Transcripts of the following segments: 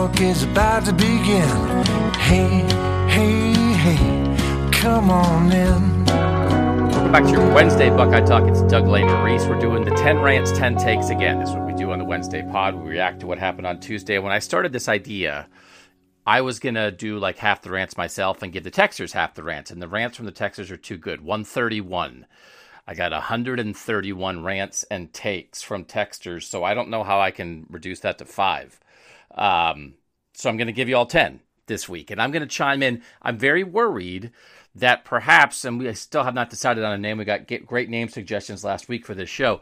Talk is about to begin. Hey, hey, hey, come on in. Welcome back to your Wednesday Buckeye Talk. It's Doug Lane Reese. We're doing the 10 rants, 10 takes again. This is what we do on the Wednesday pod. We react to what happened on Tuesday. When I started this idea, I was going to do like half the rants myself and give the Texers half the rants. And the rants from the Texers are too good 131. I got 131 rants and takes from texters, so I don't know how I can reduce that to five. Um, so I'm going to give you all 10 this week, and I'm going to chime in. I'm very worried that perhaps, and we still have not decided on a name. We got great name suggestions last week for this show.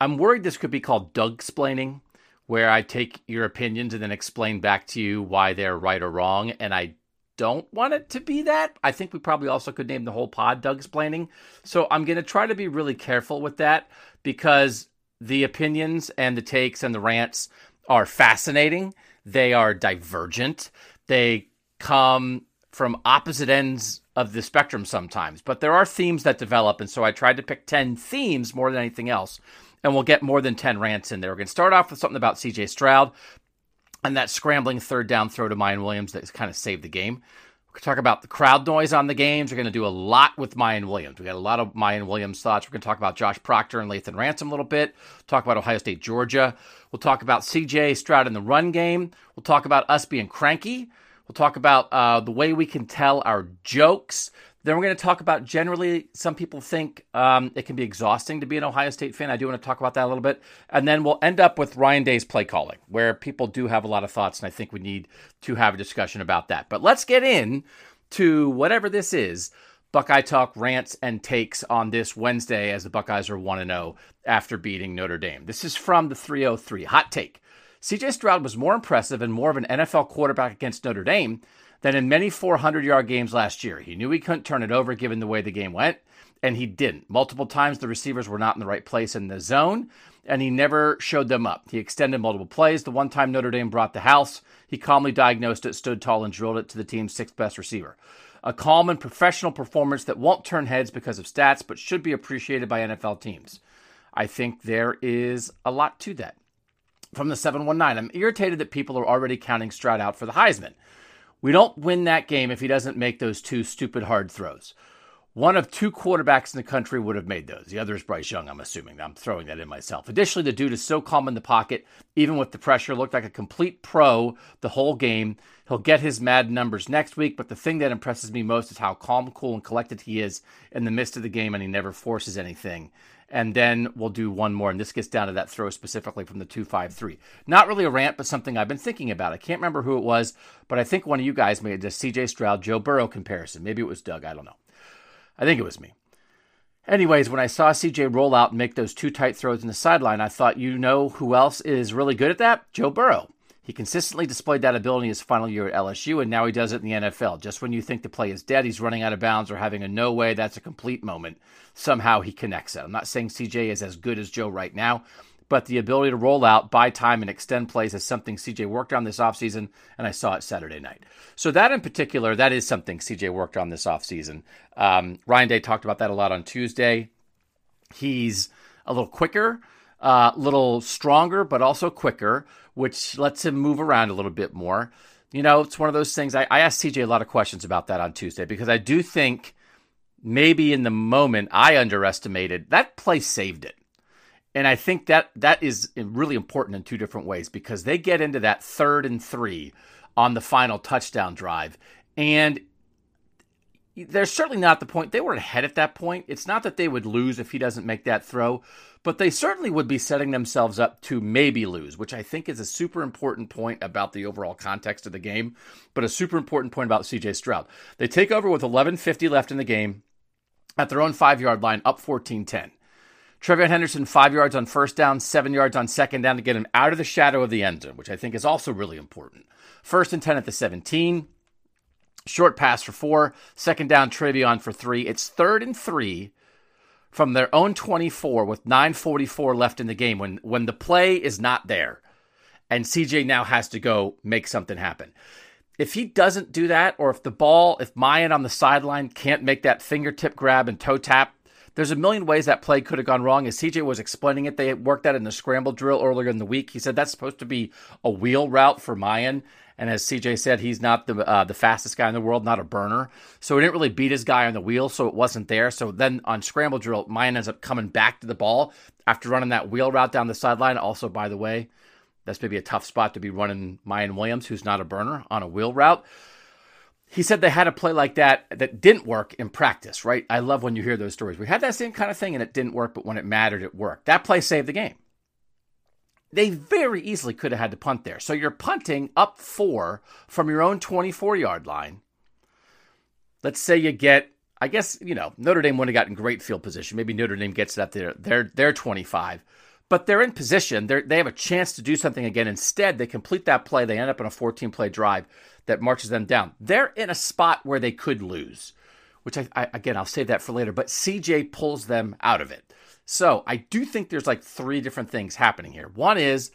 I'm worried this could be called Doug splaining, where I take your opinions and then explain back to you why they're right or wrong, and I don't want it to be that. I think we probably also could name the whole pod Doug Splaining. So I'm going to try to be really careful with that because the opinions and the takes and the rants are fascinating. They are divergent. They come from opposite ends of the spectrum sometimes, but there are themes that develop. And so I tried to pick 10 themes more than anything else. And we'll get more than 10 rants in there. We're going to start off with something about CJ Stroud and that scrambling third down throw to Miyan Williams that kind of saved the game. Talk about the crowd noise on the games. We're going to do a lot with Miyan Williams. We got a lot of Miyan Williams thoughts. We're going to talk about Josh Proctor and Lathan Ransom a little bit. Talk about Ohio State, Georgia. We'll talk about CJ Stroud in the run game. We'll talk about us being cranky. We'll talk about uh, the way we can tell our jokes. Then we're going to talk about generally, some people think um, it can be exhausting to be an Ohio State fan. I do want to talk about that a little bit. And then we'll end up with Ryan Day's play calling, where people do have a lot of thoughts, and I think we need to have a discussion about that. But let's get in to whatever this is. Buckeye Talk rants and takes on this Wednesday as the Buckeyes are 1 0 after beating Notre Dame. This is from the 303. Hot take. CJ Stroud was more impressive and more of an NFL quarterback against Notre Dame than in many 400 yard games last year. He knew he couldn't turn it over given the way the game went, and he didn't. Multiple times the receivers were not in the right place in the zone, and he never showed them up. He extended multiple plays. The one time Notre Dame brought the house, he calmly diagnosed it, stood tall, and drilled it to the team's sixth best receiver. A calm and professional performance that won't turn heads because of stats, but should be appreciated by NFL teams. I think there is a lot to that. From the 719, I'm irritated that people are already counting Stroud out for the Heisman. We don't win that game if he doesn't make those two stupid hard throws. One of two quarterbacks in the country would have made those. The other is Bryce Young, I'm assuming. I'm throwing that in myself. Additionally, the dude is so calm in the pocket, even with the pressure, looked like a complete pro the whole game. He'll get his mad numbers next week, but the thing that impresses me most is how calm, cool, and collected he is in the midst of the game, and he never forces anything. And then we'll do one more, and this gets down to that throw specifically from the 253. Not really a rant, but something I've been thinking about. I can't remember who it was, but I think one of you guys made the CJ Stroud, Joe Burrow comparison. Maybe it was Doug, I don't know. I think it was me. Anyways, when I saw CJ roll out and make those two tight throws in the sideline, I thought, you know who else is really good at that? Joe Burrow. He consistently displayed that ability his final year at LSU, and now he does it in the NFL. Just when you think the play is dead, he's running out of bounds or having a no way, that's a complete moment. Somehow he connects it. I'm not saying CJ is as good as Joe right now, but the ability to roll out, buy time, and extend plays is something CJ worked on this offseason, and I saw it Saturday night. So, that in particular, that is something CJ worked on this offseason. Um, Ryan Day talked about that a lot on Tuesday. He's a little quicker. a uh, little stronger, but also quicker, which lets him move around a little bit more. You know, it's one of those things. I, I asked CJ a lot of questions about that on Tuesday because I do think maybe in the moment I underestimated that play saved it. And I think that that is eh, really important in two different ways because they get into that third and three on the final touchdown drive. And they're certainly not the point. They were ahead at that point. It's not that they would lose if he doesn't make that throw, but they certainly would be setting themselves up to maybe lose, which I think is a super important point about the overall context of the game, but a super important point about CJ Stroud. They take over with 11:50 left in the game at their own 5-yard line, up 14-10. TreVeyon Henderson, five yards on first down, seven yards on second down to get him out of the shadow of the end zone, which I think is also really important. First and 10 at the 17. Short pass for four. Second down, TreVeyon for three. It's third and three from their own 24 with 9.44 left in the game when, when the play is not there. And CJ now has to go make something happen. If he doesn't do that, or if the ball, if Miyan on the sideline can't make that fingertip grab and toe tap, there's a million ways that play could have gone wrong. As CJ was explaining it, they worked that in the scramble drill earlier in the week. He said that's supposed to be a wheel route for Miyan. And as CJ said, he's not the uh, the fastest guy in the world, not a burner. So he didn't really beat his guy on the wheel, so it wasn't there. So then on scramble drill, Miyan ends up coming back to the ball after running that wheel route down the sideline. Also, by the way, that's maybe a tough spot to be running Miyan Williams, who's not a burner, on a wheel route. He said they had a play like that that didn't work in practice, right? I love when you hear those stories. We had that same kind of thing and it didn't work, but when it mattered, it worked. That play saved the game they very easily could have had to punt there. So you're punting up four from your own 24 yard line. Let's say you get, I guess, you know, Notre Dame would have gotten great field position. Maybe Notre Dame gets it up there. They're, they're 25, but they're in position. They're, they have a chance to do something again. Instead, they complete that play. They end up in a 14 play drive that marches them down. They're in a spot where they could lose, which I, I again, I'll save that for later, but CJ pulls them out of it. So I do think there's like three different things happening here. One is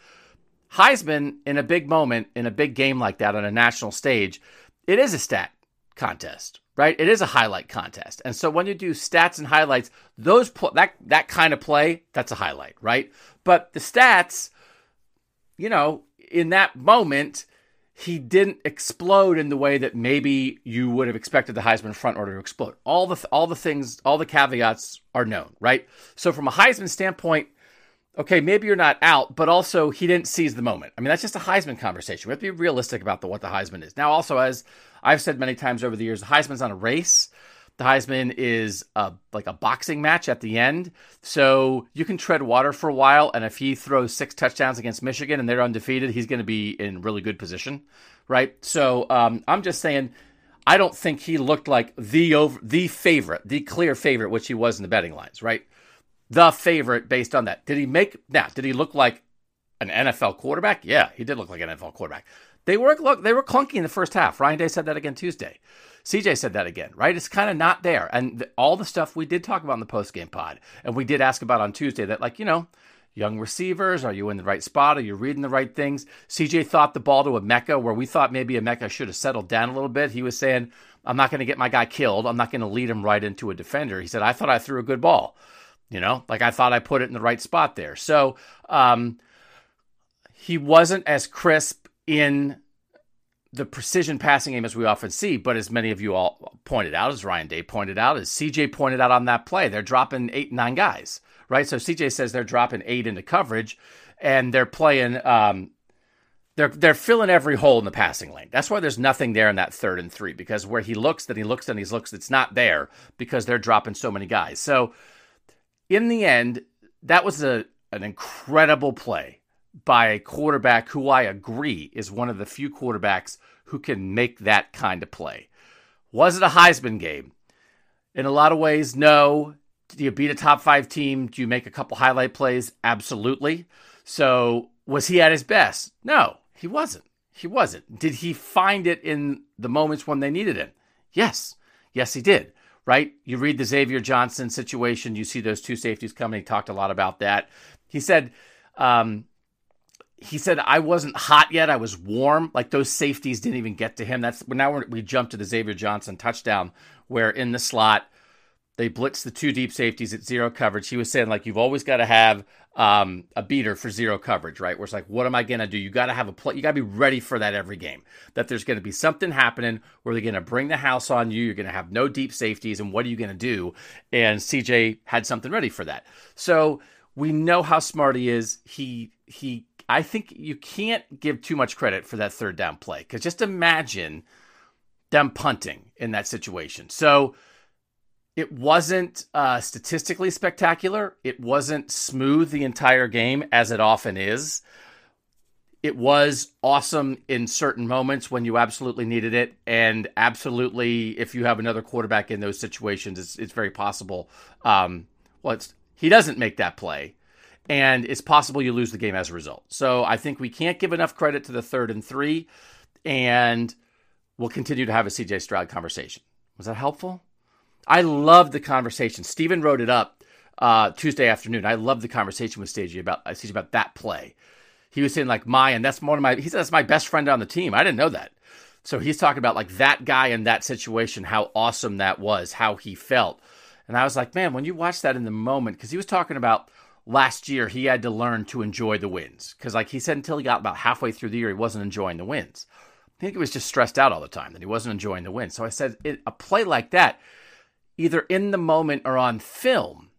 Heisman in a big moment, in a big game like that on a national stage, it is a stat contest, right? It is a highlight contest. And so when you do stats and highlights, those pl- that that kind of play, that's a highlight, right? But the stats, you know, in that moment, he didn't explode in the way that maybe you would have expected the Heisman front order to explode. All the all the things, all the caveats are known, right? So from a Heisman standpoint, okay, maybe you're not out, but also he didn't seize the moment. I mean, that's just a Heisman conversation. We have to be realistic about the, what the Heisman is. Now, also as I've said many times over the years, the Heisman's on a race. The Heisman is a, like a boxing match at the end. So you can tread water for a while. And if he throws six touchdowns against Michigan and they're undefeated, he's going to be in really good position. Right. So um, I'm just saying, I don't think he looked like the over, the favorite, the clear favorite, which he was in the betting lines. Right. The favorite based on that. Did he make now? Did he look like an NFL quarterback? Yeah, he did look like an NFL quarterback. They were look, they were clunky in the first half. Ryan Day said that again Tuesday. CJ said that again, right? It's kind of not there. And th- all the stuff we did talk about in the post game pod, and we did ask about on Tuesday that, like, you know, young receivers, are you in the right spot? Are you reading the right things? CJ thought the ball to Emeka, where we thought maybe Emeka should have settled down a little bit. He was saying, I'm not going to get my guy killed. I'm not going to lead him right into a defender. He said, I thought I threw a good ball. You know, like I thought I put it in the right spot there. So um, he wasn't as crisp in the precision passing game as we often see, but as many of you all pointed out, as Ryan Day pointed out, as CJ pointed out on that play, they're dropping eight, nine guys, right? So CJ says they're dropping eight into coverage, and they're playing, um, they're they're filling every hole in the passing lane. That's why there's nothing there in that third and three because where he looks, then he looks, then he looks, it's not there because they're dropping so many guys. So in the end, that was a an incredible play by a quarterback who I agree is one of the few quarterbacks who can make that kind of play. Was it a Heisman game? In a lot of ways, no. Do you beat a top five team? Do you make a couple highlight plays? Absolutely. So, was he at his best? No, he wasn't. He wasn't. Did he find it in the moments when they needed him? Yes. Yes, he did. Right? You read the Xavier Johnson situation, you see those two safeties coming. He talked a lot about that. He said, um, he said I wasn't hot yet. I was warm. Like those safeties didn't even get to him. That's now we jump to the Xavier Johnson touchdown, where in the slot, they blitz the two deep safeties at zero coverage. He was saying like you've always got to have um, a beater for zero coverage, right? Where it's like, what am I gonna do? You got to have a play. You got to be ready for that every game. That there's going to be something happening where they're going to bring the house on you. You're going to have no deep safeties, and what are you going to do? And CJ had something ready for that. So we know how smart he is. He he. I think you can't give too much credit for that third down play because just imagine them punting in that situation. So it wasn't uh, statistically spectacular. It wasn't smooth the entire game, as it often is. It was awesome in certain moments when you absolutely needed it, and absolutely if you have another quarterback in those situations, it's, it's very possible. Um, well, he doesn't make that play, and it's possible you lose the game as a result. So I think we can't give enough credit to the third and three, and we'll continue to have a CJ Stroud conversation. Was that helpful? I loved the conversation. Steven wrote it up uh, Tuesday afternoon. I loved the conversation with Stagey about Stagey about that play. He was saying like my and that's one of my he said that's my best friend on the team. I didn't know that. So he's talking about like that guy in that situation, how awesome that was, how he felt. And I was like, man, when you watch that in the moment, because he was talking about last year he had to learn to enjoy the wins. Because like he said, until he got about halfway through the year, he wasn't enjoying the wins. I think he was just stressed out all the time that he wasn't enjoying the wins. So I said, a play like that, either in the moment or on film,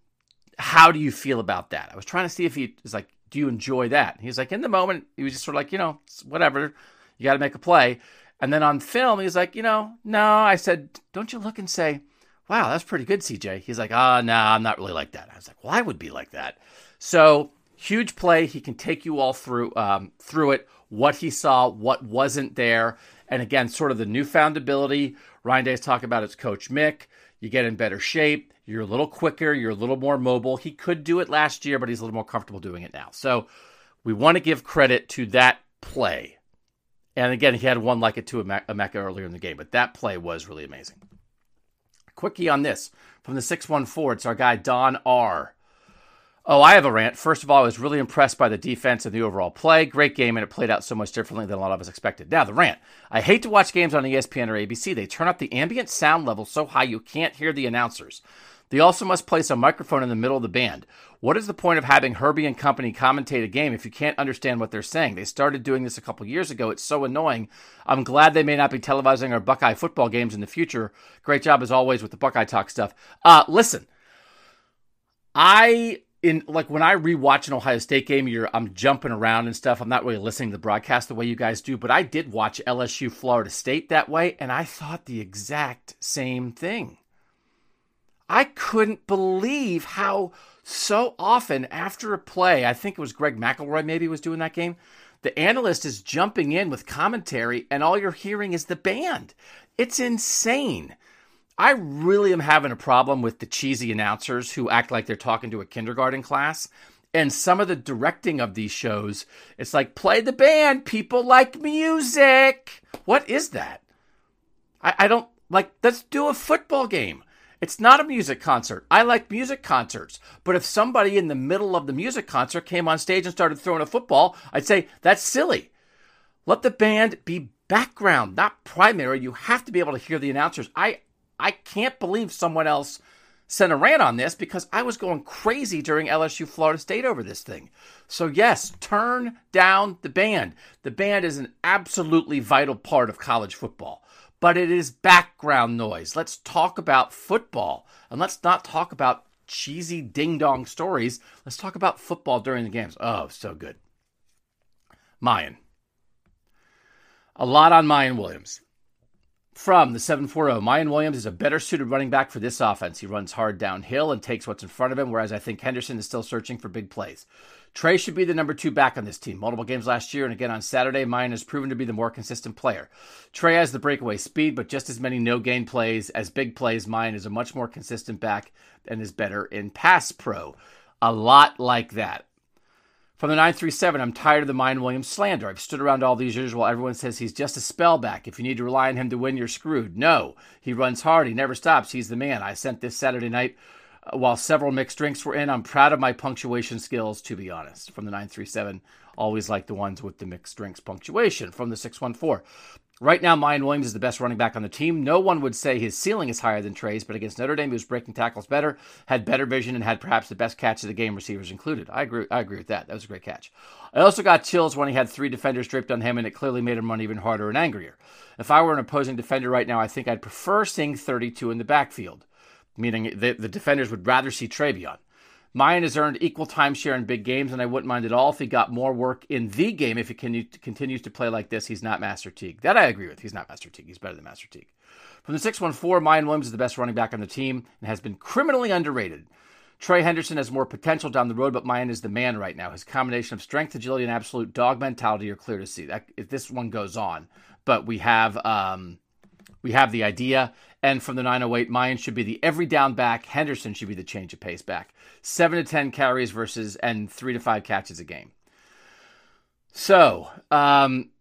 how do you feel about that? I was trying to see if he was like, do you enjoy that? He's like, in the moment, he was just sort of like, you know, whatever, you got to make a play. And then on film, he's like, you know, no. I said, don't you look and say, wow, that's pretty good, CJ. He's like, ah, oh, no, nah, I'm not really like that. I was like, well, I would be like that. So huge play. He can take you all through um, through it. What he saw, what wasn't there, and again, sort of the newfound ability. Ryan Day's talking about his coach Mick. You get in better shape. You're a little quicker. You're a little more mobile. He could do it last year, but he's a little more comfortable doing it now. So we want to give credit to that play. And again, he had one like it to Emeka earlier in the game, but that play was really amazing. Quickie on this from the 614. It's our guy, Don R. Oh, I have a rant. First of all, I was really impressed by the defense and the overall play. Great game, and it played out so much differently than a lot of us expected. Now, the rant. I hate to watch games on ESPN or ABC. They turn up the ambient sound level so high you can't hear the announcers. They also must place a microphone in the middle of the band. What is the point of having Herbie and company commentate a game if you can't understand what they're saying? They started doing this a couple years ago. It's so annoying. I'm glad they may not be televising our Buckeye football games in the future. Great job as always with the Buckeye Talk stuff. Uh, listen, I in like when I rewatch an Ohio State game, you're I'm jumping around and stuff. I'm not really listening to the broadcast the way you guys do, but I did watch LSU Florida State that way, and I thought the exact same thing. I couldn't believe how so often after a play, I think it was Greg McElroy maybe was doing that game, the analyst is jumping in with commentary, and all you're hearing is the band. It's insane. I really am having a problem with the cheesy announcers who act like they're talking to a kindergarten class. And some of the directing of these shows, it's like, play the band, people like music. What is that? I, I don't like, let's do a football game. It's not a music concert. I like music concerts. But if somebody in the middle of the music concert came on stage and started throwing a football, I'd say, that's silly. Let the band be background, not primary. You have to be able to hear the announcers. I, I can't believe someone else sent a rant on this because I was going crazy during LSU Florida State over this thing. So, yes, turn down the band. The band is an absolutely vital part of college football, but it is background noise. Let's talk about football and let's not talk about cheesy ding dong stories. Let's talk about football during the games. Oh, so good. Miyan. A lot on Miyan Williams. From the 740, Miyan Williams is a better suited running back for this offense. He runs hard downhill and takes what's in front of him, whereas I think Henderson is still searching for big plays. Trey should be the number two back on this team. Multiple games last year and again on Saturday, Miyan has proven to be the more consistent player. Trey has the breakaway speed, but just as many no gain plays as big plays. Miyan is a much more consistent back and is better in pass pro. A lot like that. From the 937, I'm tired of the Miyan Williams slander. I've stood around all these years while everyone says he's just a spellback. If you need to rely on him to win, you're screwed. No, he runs hard. He never stops. He's the man. I sent this Saturday night uh, while several mixed drinks were in. I'm proud of my punctuation skills, to be honest. From the 937, always like the ones with the mixed drinks punctuation. From the 614, Right now, Miyan Williams is the best running back on the team. No one would say his ceiling is higher than Trey's, but against Notre Dame, he was breaking tackles better, had better vision, and had perhaps the best catch of the game, receivers included. I agree. I agree with that. That was a great catch. I also got chills when he had three defenders draped on him, and it clearly made him run even harder and angrier. If I were an opposing defender right now, I think I'd prefer seeing 32 in the backfield, meaning the, the defenders would rather see TreVeyon. Miyan has earned equal timeshare in big games, and I wouldn't mind at all if he got more work in the game. If he can, continues to play like this, he's not Master Teague. That I agree with. He's not Master Teague. He's better than Master Teague. From the 614, Miyan Williams is the best running back on the team and has been criminally underrated. Trey Henderson has more potential down the road, but Miyan is the man right now. His combination of strength, agility, and absolute dog mentality are clear to see. That if this one goes on, but we have um, we have the idea. And from the 908, Miyan should be the every down back. Henderson should be the change of pace back. Seven to 10 carries versus, and three to five catches a game. So, um,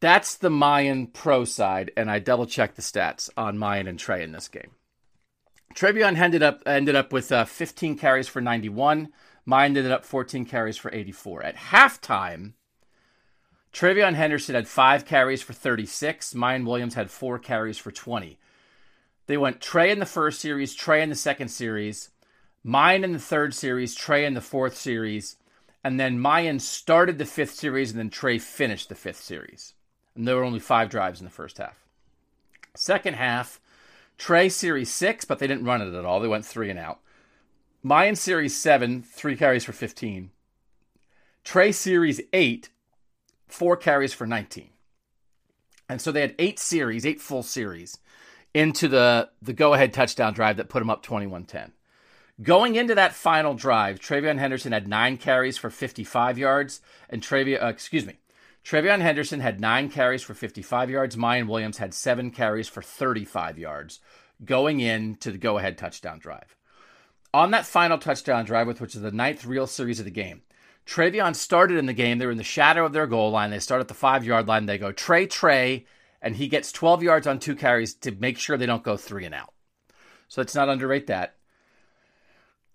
that's the Miyan pro side, and I double checked the stats on Miyan and Trey in this game. TreVeyon ended up ended up with uh, 15 carries for 91. Miyan ended up 14 carries for 84. At halftime, TreVeyon Henderson had five carries for 36. Miyan Williams had four carries for 20. They went Trey in the first series, Trey in the second series, Miyan in the third series, Trey in the fourth series, and then Miyan started the fifth series, and then Trey finished the fifth series. And there were only five drives in the first half. Second half, Trey series six, but they didn't run it at all. They went three and out. Miyan series seven, three carries for 15. Trey series eight, four carries for 19. And so they had eight series, eight full series into the, the go ahead touchdown drive that put them up 21 10. Going into that final drive, TreVeyon Henderson had nine carries for 55 yards, and TreVeyon, uh, excuse me, TreVeyon Henderson had nine carries for 55 yards. Miyan Williams had seven carries for 35 yards going into the go ahead touchdown drive. On that final touchdown drive, which is the ninth real series of the game, TreVeyon started in the game. They're in the shadow of their goal line. They start at the five yard line. They go Trey, Trey, and he gets 12 yards on two carries to make sure they don't go three and out. So let's not underrate that.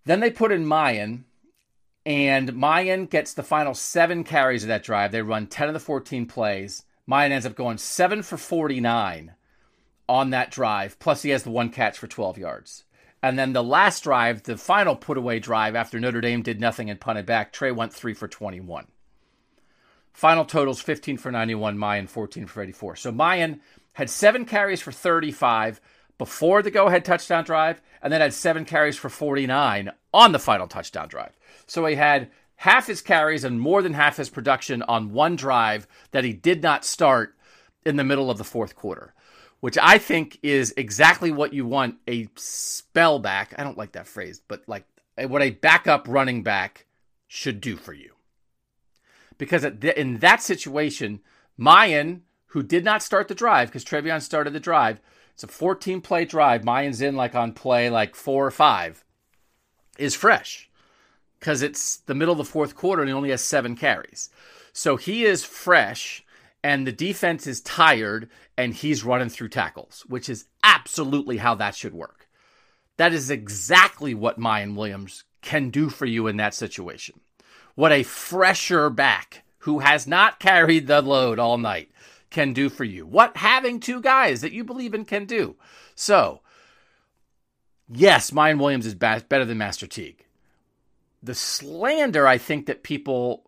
Then they put in Miyan, and Miyan gets the final seven carries of that drive. They run 10 of the 14 plays. Miyan ends up going seven for 49 on that drive, plus he has the one catch for 12 yards. And then the last drive, the final put away drive after Notre Dame did nothing and punted back, Trey went 3 for 21. Final totals 15 for 91, Miyan 14 for 84. So Miyan had seven carries for 35 before the go ahead touchdown drive, and then had seven carries for 49 on the final touchdown drive. So he had half his carries and more than half his production on one drive that he did not start in the middle of the fourth quarter which I think is exactly what you want a spell back. I don't like that phrase, but like what a backup running back should do for you. Because in that situation, Miyan, who did not start the drive, because TreVeyon started the drive, it's a 14 play drive. Miyan's in like on play like four or five, is fresh because it's the middle of the fourth quarter and he only has seven carries. So he is fresh and the defense is tired and he's running through tackles, which is absolutely how that should work. That is exactly what Miyan Williams can do for you in that situation. What a fresher back who has not carried the load all night can do for you. What having two guys that you believe in can do. So, yes, Miyan Williams is better than Master Teague. The slander I think that people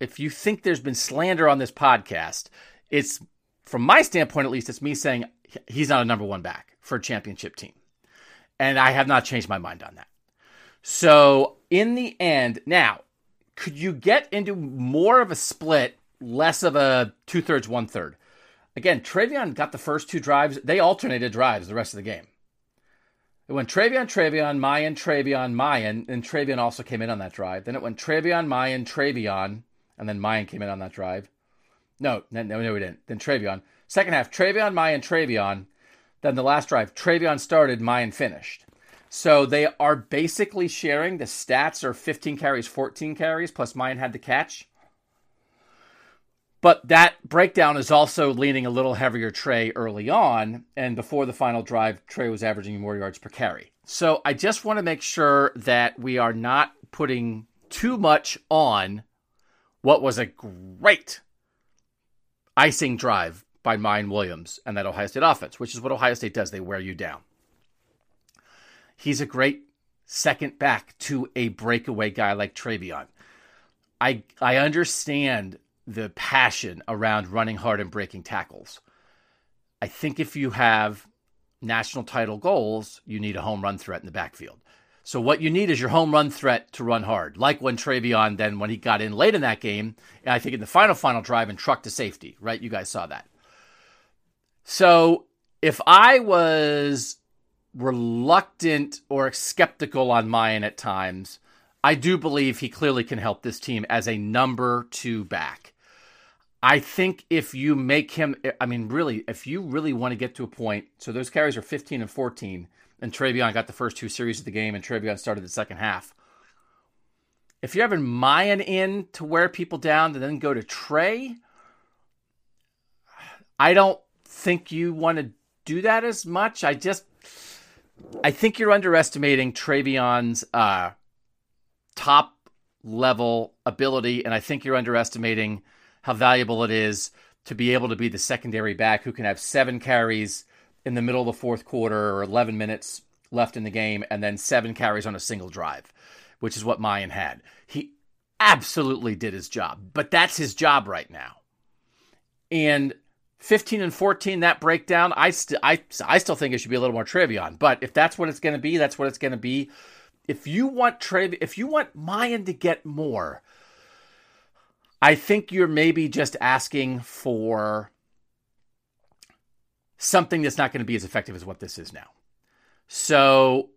if you think there's been slander on this podcast, it's from my standpoint at least, it's me saying he's not a number one back for a championship team. And I have not changed my mind on that. So in the end, now, could you get into more of a split, less of a two thirds, one third? Again, TreVeyon got the first two drives. They alternated drives the rest of the game. It went TreVeyon, TreVeyon, Miyan, TreVeyon, Miyan, and TreVeyon also came in on that drive. Then it went TreVeyon, Miyan, TreVeyon, and then Miyan came in on that drive. No, no, no, we didn't. Then TreVeyon. Second half, TreVeyon, Miyan, TreVeyon. Then the last drive, TreVeyon started, Miyan finished. So they are basically sharing. The stats are 15 carries, 14 carries, plus Miyan had the catch. But that breakdown is also leaning a little heavier Trey early on, and before the final drive, Trey was averaging more yards per carry. So I just want to make sure that we are not putting too much on what was a great icing drive by Miyan Williams and that Ohio State offense, which is what Ohio State does. They wear you down. He's a great second back to a breakaway guy like TreVeyon. I I understand the passion around running hard and breaking tackles. I think if you have national title goals, you need a home run threat in the backfield. So what you need is your home run threat to run hard, like when TreVeyon then when he got in late in that game, I think in the final final drive and truck to safety, right? You guys saw that. So if I was reluctant or skeptical on Miyan at times, I do believe he clearly can help this team as a number two back. I think if you make him, I mean, really, if you really want to get to a point, so those carries are 15 and 14, and TreVeyon got the first two series of the game, and TreVeyon started the second half. If you're having Miyan in to wear people down and then go to Trey, I don't think you want to do that as much. I just, I think you're underestimating TreVeyon's uh, top level ability, and I think you're underestimating how valuable it is to be able to be the secondary back who can have seven carries in the middle of the fourth quarter or 11 minutes left in the game and then seven carries on a single drive, which is what Miyan had. He absolutely did his job, but that's his job right now. And 15 and 14, that breakdown, I, st- I, I still think it should be a little more TreVeyon. But if that's what it's going to be, that's what it's going to be. If you want Trev, if you want Miyan to get more, I think you're maybe just asking for something that's not going to be as effective as what this is now. So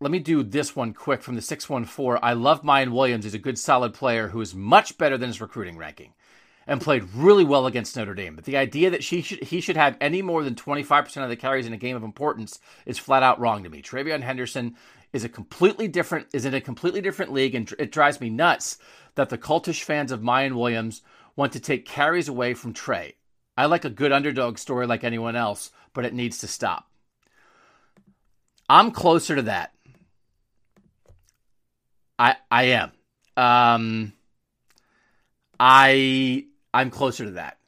let me do this one quick from the 614. I love Miyan Williams. He's a good, solid player who is much better than his recruiting ranking and played really well against Notre Dame. But the idea that she should, he should have any more than 25% of the carries in a game of importance is flat out wrong to me. TreVeyon Henderson is a completely different is in a completely different league, and it drives me nuts that the cultish fans of Miyan Williams want to take carries away from Trey. I like a good underdog story like anyone else, but it needs to stop. I'm closer to that. I I am. Um, I I'm closer to that.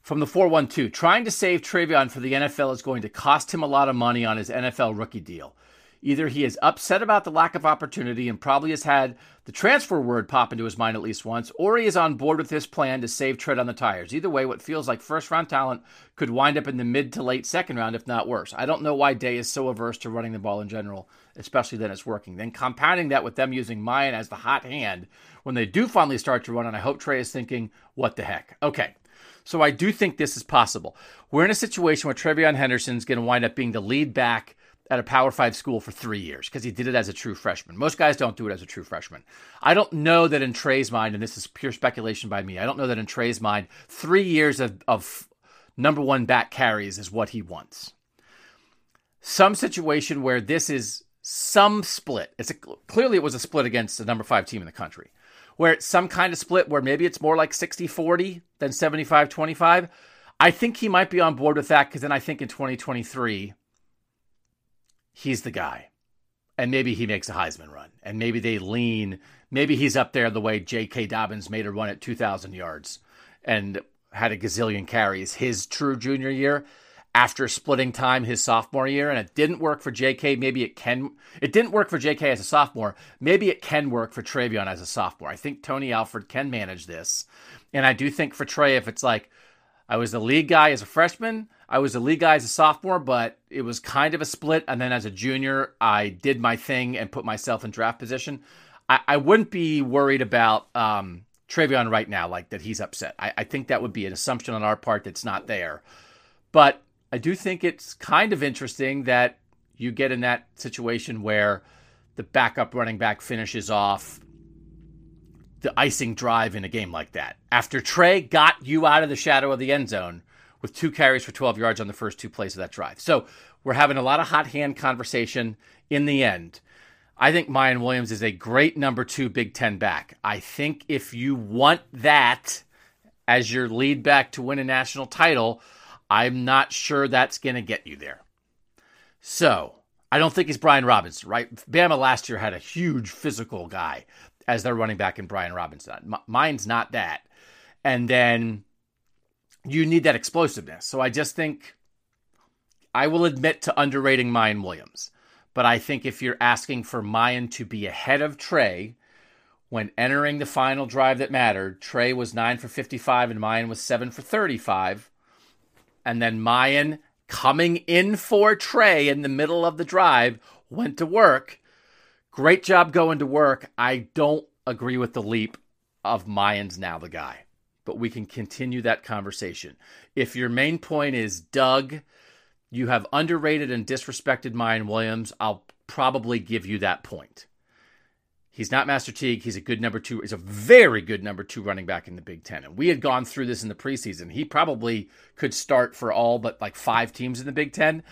From the 412, trying to save TreVeyon for the NFL is going to cost him a lot of money on his NFL rookie deal. Either he is upset about the lack of opportunity and probably has had the transfer word pop into his mind at least once, or he is on board with this plan to save tread on the tires. Either way, what feels like first round talent could wind up in the mid to late second round, if not worse. I don't know why Day is so averse to running the ball in general, especially then it's working. Then compounding that with them using Miyan as the hot hand when they do finally start to run, and I hope Trey is thinking, what the heck? Okay. So I do think this is possible. We're in a situation where TreVeyon Henderson's going to wind up being the lead back at a Power Five school for three years because he did it as a true freshman. Most guys don't do it as a true freshman. I don't know that in Trey's mind, and this is pure speculation by me, I don't know that in Trey's mind, three years of, of number one back carries is what he wants. Some situation where this is some split. It's a, clearly it was a split against the number five team in the country where it's some kind of split where maybe it's more like 60 40 than 75 25. I think he might be on board with that because then I think in 2023, he's the guy. And maybe he makes a Heisman run. And maybe they lean. Maybe he's up there the way J.K. Dobbins made a run at 2,000 yards and had a gazillion carries his true junior year after splitting time his sophomore year and it didn't work for JK, maybe it can it didn't work for JK as a sophomore. Maybe it can work for TreVeyon as a sophomore. I think Tony Alford can manage this. And I do think for Trey if it's like I was the lead guy as a freshman, I was a league guy as a sophomore, but it was kind of a split and then as a junior I did my thing and put myself in draft position. I, I wouldn't be worried about um TreVeyon right now, like that he's upset. I, I think that would be an assumption on our part that's not there. But I do think it's kind of interesting that you get in that situation where the backup running back finishes off the icing drive in a game like that. After Trey got you out of the shadow of the end zone with two carries for 12 yards on the first two plays of that drive. So we're having a lot of hot hand conversation in the end. I think Miyan Williams is a great number two Big Ten back. I think if you want that as your lead back to win a national title, I'm not sure that's going to get you there. So I don't think he's Brian Robinson, right? Bama last year had a huge physical guy as their running back in Brian Robinson. Miyan's not that. And then you need that explosiveness. So I just think I will admit to underrating Miyan Williams. But I think if you're asking for Miyan to be ahead of Trey when entering the final drive that mattered, Trey was 9 for 55 and Miyan was 7 for 35. And then Miyan coming in for Trey in the middle of the drive went to work. Great job going to work. I don't agree with the leap of Miyan's now the guy, but we can continue that conversation. If your main point is Doug, you have underrated and disrespected Miyan Williams, I'll probably give you that point. He's not Master Teague. He's a good number two. He's a very good number two running back in the Big Ten. And we had gone through this in the preseason. He probably could start for all but like five teams in the Big Ten,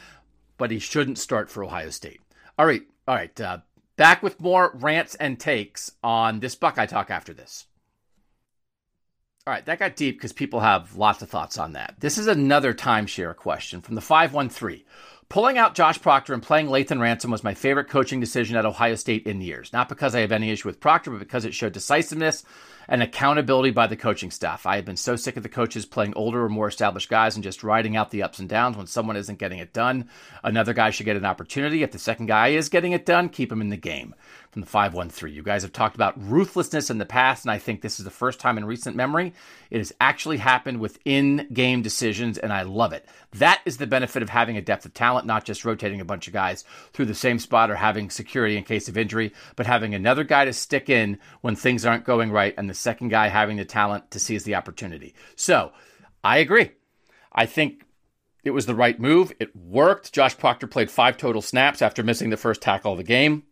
but he shouldn't start for Ohio State. All right. All right. Uh, back with more rants and takes on this Buckeye Talk after this. All right, that got deep because people have lots of thoughts on that. This is another timeshare question from the 513. Pulling out Josh Proctor and playing Lathan Ransom was my favorite coaching decision at Ohio State in years. Not because I have any issue with Proctor, but because it showed decisiveness and accountability by the coaching staff. I have been so sick of the coaches playing older or more established guys and just riding out the ups and downs when someone isn't getting it done. Another guy should get an opportunity. If the second guy is getting it done, keep him in the game. From the 513. You guys have talked about ruthlessness in the past, and I think this is the first time in recent memory it has actually happened within game decisions, and I love it. That is the benefit of having a depth of talent, not just rotating a bunch of guys through the same spot or having security in case of injury, but having another guy to stick in when things aren't going right and the second guy having the talent to seize the opportunity. So I agree. I think it was the right move. It worked. Josh Proctor played five total snaps after missing the first tackle of the game.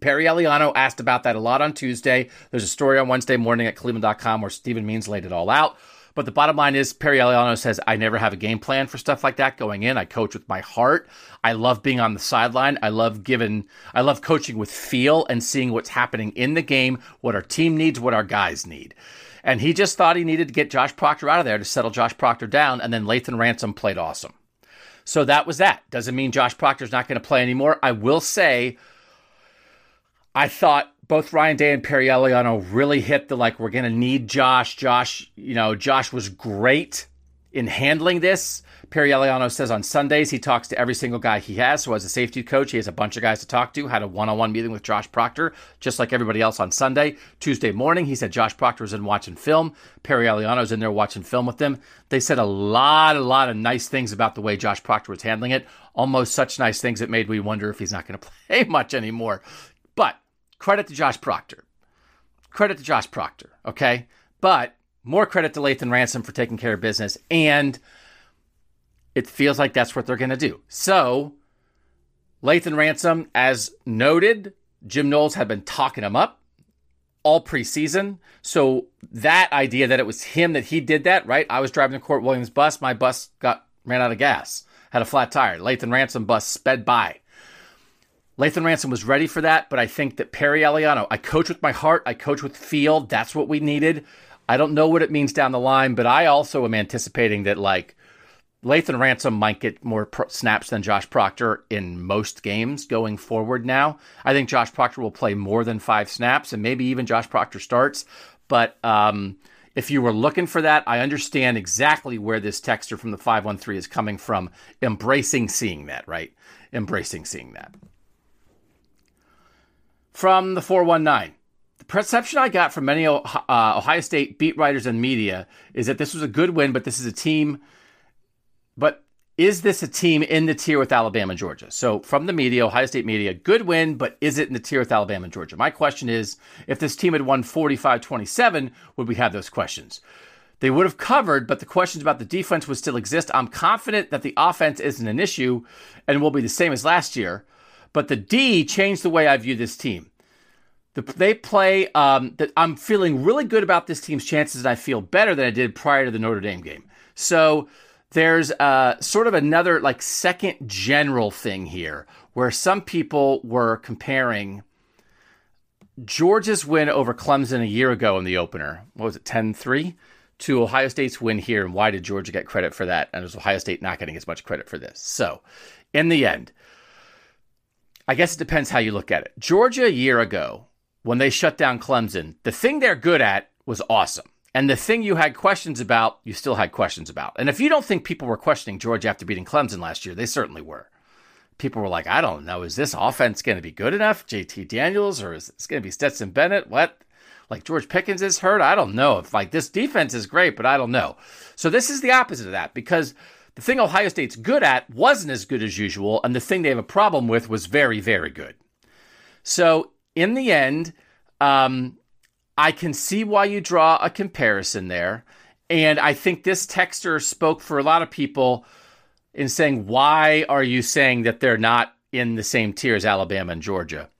Perry Eliano asked about that a lot on Tuesday. There's a story on Wednesday morning at cleveland.com where Stephen Means laid it all out. But the bottom line is, Perry Eliano says, I never have a game plan for stuff like that going in. I coach with my heart. I love being on the sideline. I love giving, I love coaching with feel and seeing what's happening in the game, what our team needs, what our guys need. And he just thought he needed to get Josh Proctor out of there to settle Josh Proctor down. And then Lathan Ransom played awesome. So that was that. Doesn't mean Josh Proctor's not going to play anymore. I will say, I thought both Ryan Day and Perry Eliano really hit the like, we're going to need Josh. Josh, you know, Josh was great in handling this. Perry Eliano says on Sundays he talks to every single guy he has. So as a safety coach, he has a bunch of guys to talk to. Had a one-on-one meeting with Josh Proctor, just like everybody else on Sunday. Tuesday morning, he said Josh Proctor was in watching film. Perry Eliano's in there watching film with them. They said a lot, a lot of nice things about the way Josh Proctor was handling it. Almost such nice things it made me wonder if he's not going to play much anymore. But credit to Josh Proctor. Credit to Josh Proctor, okay? But more credit to Lathan Ransom for taking care of business. And it feels like that's what they're going to do. So, Lathan Ransom, as noted, Jim Knowles had been talking him up all preseason. So, that idea that it was him that he did that, right? I was driving the Court Williams bus. My bus got ran out of gas, had a flat tire. Lathan Ransom bus sped by. Lathan Ransom was ready for that, but I think that Perry Eliano, I coach with my heart, I coach with feel. That's what we needed. I don't know what it means down the line, but I also am anticipating that like Lathan Ransom might get more pro- snaps than Josh Proctor in most games going forward now. I think Josh Proctor will play more than five snaps, and maybe even Josh Proctor starts. But um, if you were looking for that, I understand exactly where this texture from the 513 is coming from, embracing seeing that, right? Embracing seeing that from the 419. The perception I got from many uh, Ohio State beat writers and media is that this was a good win, but this is a team. But is this a team in the tier with Alabama Georgia? So, from the media, Ohio State media, good win, but is it in the tier with Alabama Georgia? My question is if this team had won 45 27, would we have those questions? They would have covered, but the questions about the defense would still exist. I'm confident that the offense isn't an issue and will be the same as last year. But the D changed the way I view this team. The, they play. Um, that I'm feeling really good about this team's chances, and I feel better than I did prior to the Notre Dame game. So there's uh, sort of another like second general thing here, where some people were comparing Georgia's win over Clemson a year ago in the opener. What was it, 10-3? To Ohio State's win here, and why did Georgia get credit for that? And is Ohio State not getting as much credit for this? So, in the end, I guess it depends how you look at it. Georgia a year ago, when they shut down Clemson, the thing they're good at was awesome. And the thing you had questions about, you still had questions about. And if you don't think people were questioning Georgia after beating Clemson last year, they certainly were. People were like, I don't know, is this offense going to be good enough? JT Daniels, or is it going to be Stetson Bennett? What? Like George Pickens is hurt? I don't know. If like this defense is great, but I don't know. So this is the opposite of that because the thing Ohio State's good at wasn't as good as usual, and the thing they have a problem with was very, very good. So in the end, um, I can see why you draw a comparison there. And I think this texter spoke for a lot of people in saying, why are you saying that they're not in the same tier as Alabama and Georgia?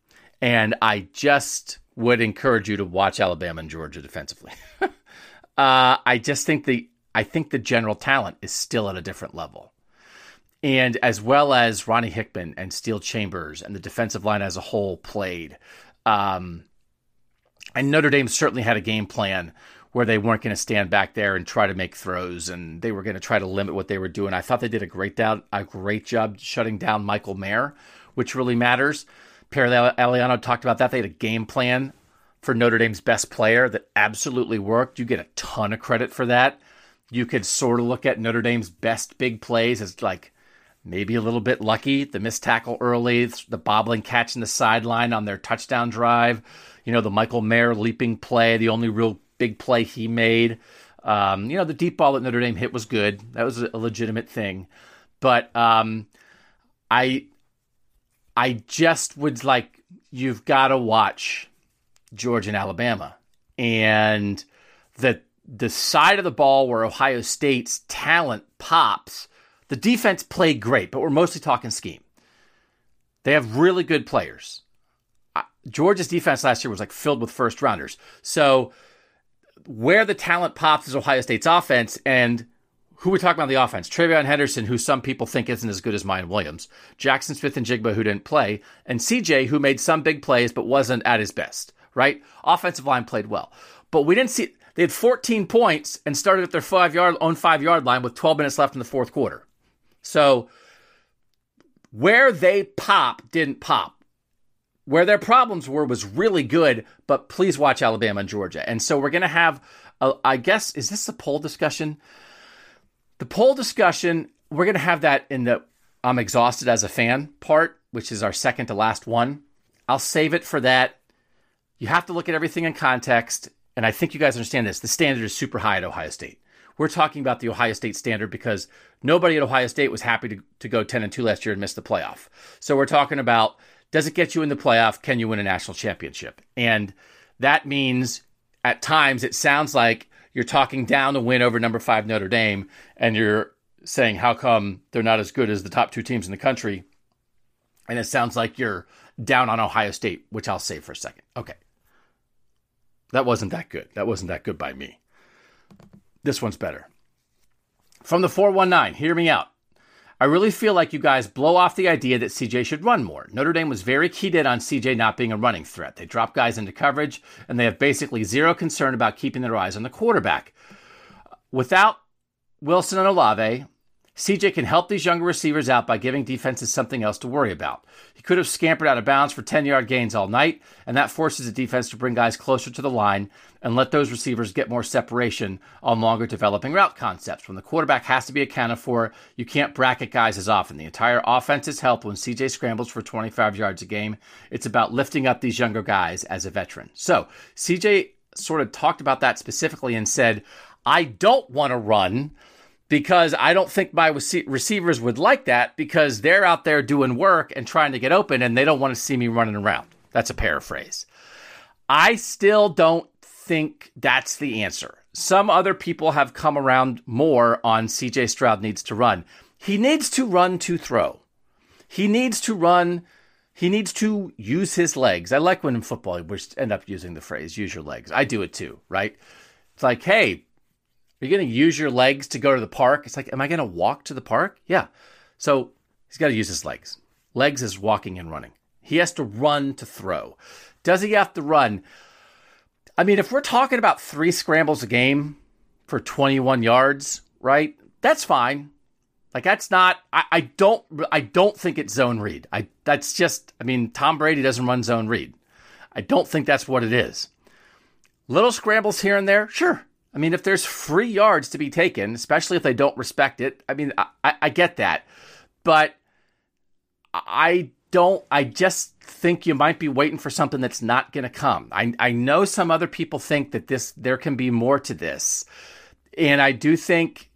And I just would encourage you to watch Alabama and Georgia defensively. uh, I just think the I think the general talent is still at a different level. And as well as Ronnie Hickman and Steele Chambers and the defensive line as a whole played. Um, and Notre Dame certainly had a game plan where they weren't going to stand back there and try to make throws, and they were going to try to limit what they were doing. I thought they did a great down, a great job shutting down Michael Mayer, which really matters. Perry Eliano talked about that. They had a game plan for Notre Dame's best player that absolutely worked. You get a ton of credit for that. You could sort of look at Notre Dame's best big plays as like maybe a little bit lucky. The missed tackle early, the bobbling catch in the sideline on their touchdown drive, you know, the Michael Mayer leaping play, the only real big play he made. Um, you know, the deep ball that Notre Dame hit was good. That was a legitimate thing. But um, I I just would like you've got to watch Georgia and Alabama. And the the side of the ball where Ohio State's talent pops the defense played great, but we're mostly talking scheme. They have really good players. Georgia's defense last year was like filled with first rounders. So where the talent pops is Ohio State's offense, and who we talking about the offense? TreVeyon Henderson, who some people think isn't as good as Miyan Williams, Jackson Smith-Njigba, who didn't play, and CJ, who made some big plays but wasn't at his best. Right? Offensive line played well, but we didn't see. They had 14 points and started at their five yard own five yard line with 12 minutes left in the fourth quarter. So where they pop didn't pop. Where their problems were was really good, but please watch Alabama and Georgia. And so we're going to have, a, I guess, is this the poll discussion? The poll discussion, we're going to have that in the I'm exhausted as a fan part, which is our second to last one. I'll save it for that. You have to look at everything in context. And I think you guys understand this. The standard is super high at Ohio State. We're talking about the Ohio State standard because nobody at Ohio State was happy to, to go 10 and 2 last year and miss the playoff. So we're talking about does it get you in the playoff? Can you win a national championship? And that means at times it sounds like you're talking down the win over number five Notre Dame and you're saying, how come they're not as good as the top two teams in the country? And it sounds like you're down on Ohio State, which I'll say for a second. Okay. That wasn't that good. That wasn't that good by me. This one's better. From the 419, hear me out. I really feel like you guys blow off the idea that CJ should run more. Notre Dame was very keyed in on CJ not being a running threat. They drop guys into coverage, and they have basically zero concern about keeping their eyes on the quarterback. Without Wilson and Olave, CJ can help these younger receivers out by giving defenses something else to worry about. He could have scampered out of bounds for 10 yard gains all night, and that forces the defense to bring guys closer to the line and let those receivers get more separation on longer developing route concepts. When the quarterback has to be accounted for, you can't bracket guys as often. The entire offense is helped when CJ scrambles for 25 yards a game. It's about lifting up these younger guys as a veteran. So, CJ sort of talked about that specifically and said, I don't want to run because I don't think my receivers would like that because they're out there doing work and trying to get open and they don't want to see me running around. That's a paraphrase. I still don't think that's the answer. Some other people have come around more on CJ Stroud needs to run. He needs to run to throw. He needs to run. He needs to use his legs. I like when in football we end up using the phrase use your legs. I do it too, right? It's like, hey, are you going to use your legs to go to the park? It's like, am I going to walk to the park? Yeah. So he's got to use his legs. Legs is walking and running. He has to run to throw. Does he have to run? I mean, if we're talking about three scrambles a game for 21 yards, right? That's fine. Like that's not. I, I don't. I don't think it's zone read. I that's just. I mean, Tom Brady doesn't run zone read. I don't think that's what it is. Little scrambles here and there, sure. I mean, if there's free yards to be taken, especially if they don't respect it, I mean, I, I get that. But I don't, I just think you might be waiting for something that's not going to come. I, I know some other people think that this, there can be more to this. And I do think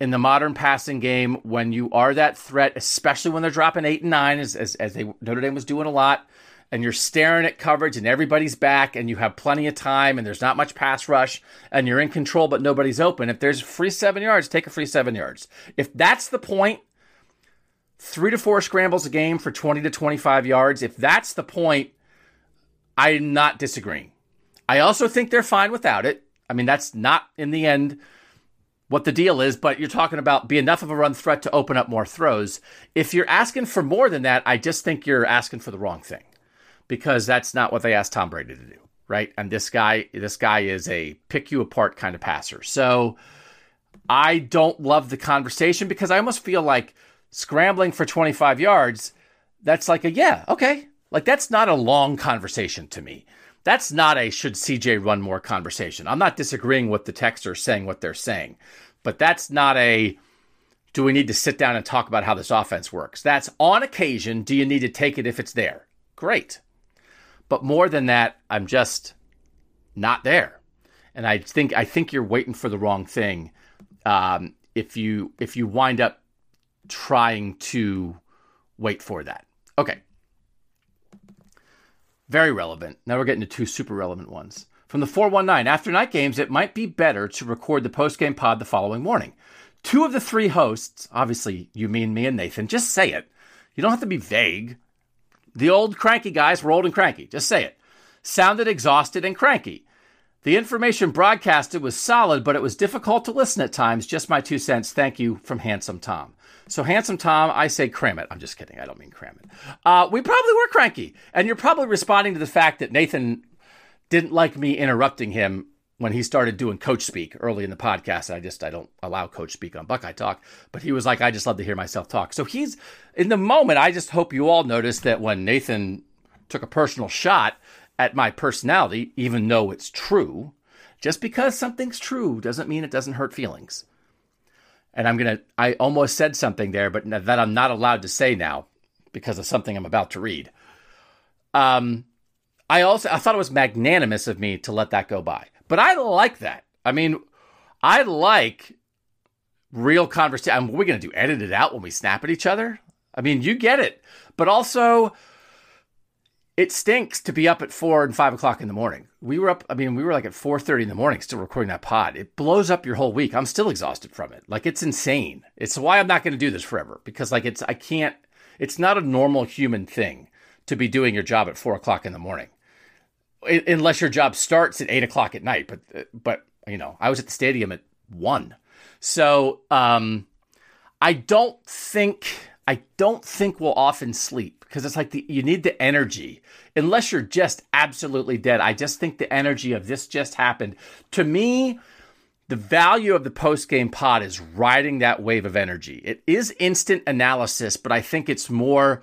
in the modern passing game, when you are that threat, especially when they're dropping eight and nine, as, as, as they, Notre Dame was doing a lot, and you're staring at coverage and everybody's back and you have plenty of time and there's not much pass rush and you're in control but nobody's open. If there's a free seven yards, take a free seven yards. If that's the point, three to four scrambles a game for 20 to 25 yards, if that's the point, I'm not disagreeing. I also think they're fine without it. I mean, that's not in the end what the deal is, but you're talking about be enough of a run threat to open up more throws. If you're asking for more than that, I just think you're asking for the wrong thing because that's not what they asked Tom Brady to do, right? And this guy, this guy is a pick you apart kind of passer. So I don't love the conversation because I almost feel like scrambling for 25 yards, that's like a yeah, okay. Like that's not a long conversation to me. That's not a should CJ run more conversation. I'm not disagreeing with the texter saying what they're saying, but that's not a do we need to sit down and talk about how this offense works? That's on occasion, do you need to take it if it's there? Great. But more than that, I'm just not there. And I think I think you're waiting for the wrong thing. Um, if you if you wind up trying to wait for that. Okay. Very relevant. Now we're getting to two super relevant ones. From the 419, after night games, it might be better to record the post-game pod the following morning. Two of the three hosts, obviously you mean me and Nathan, just say it. You don't have to be vague. The old cranky guys were old and cranky. Just say it. Sounded exhausted and cranky. The information broadcasted was solid, but it was difficult to listen at times. Just my two cents. Thank you from Handsome Tom. So, Handsome Tom, I say cram it. I'm just kidding. I don't mean cram it. Uh, we probably were cranky. And you're probably responding to the fact that Nathan didn't like me interrupting him when he started doing coach speak early in the podcast. I just I don't allow coach speak on Buckeye Talk, but he was like, I just love to hear myself talk. So he's in the moment. I just hope you all noticed that when Nathan took a personal shot at my personality, even though it's true, just because something's true doesn't mean it doesn't hurt feelings. And I'm gonna I almost said something there, but that I'm not allowed to say now because of something I'm about to read. Um, I also I thought it was magnanimous of me to let that go by. But I like that. I mean, I like real conversation. What are going to do? Edit it out when we snap at each other? I mean, you get it. But also, it stinks to be up at four and five o'clock in the morning. We were up. I mean, we were like at four thirty in the morning, still recording that pod. It blows up your whole week. I'm still exhausted from it. Like it's insane. It's why I'm not going to do this forever because like it's I can't. It's not a normal human thing to be doing your job at four o'clock in the morning unless your job starts at eight o'clock at night. But but you know, I was at the stadium at one, so um, I don't think I don't think we'll often sleep because it's like the you need the energy. Unless you're just absolutely dead, I just think the energy of this just happened to me. The value of the post game pod is riding that wave of energy. It is instant analysis, but I think it's more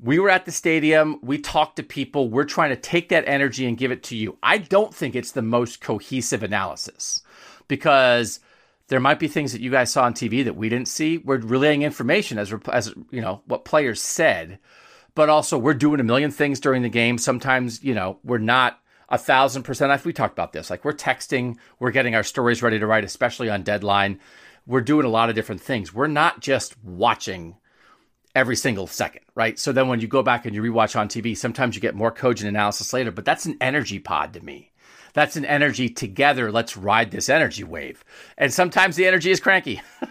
we were at the stadium. We talked to people. We're trying to take that energy and give it to you. I don't think it's the most cohesive analysis because there might be things that you guys saw on TV that we didn't see. We're relaying information as as you know what players said, but also we're doing a million things during the game. Sometimes you know we're not a thousand percent. We talked about this. Like we're texting, we're getting our stories ready to write, especially on deadline. We're doing a lot of different things. We're not just watching every single second, right? So then when you go back and you rewatch on TV, sometimes you get more cogent analysis later, but that's an energy pod to me. That's an energy together. Let's ride this energy wave. And sometimes the energy is cranky.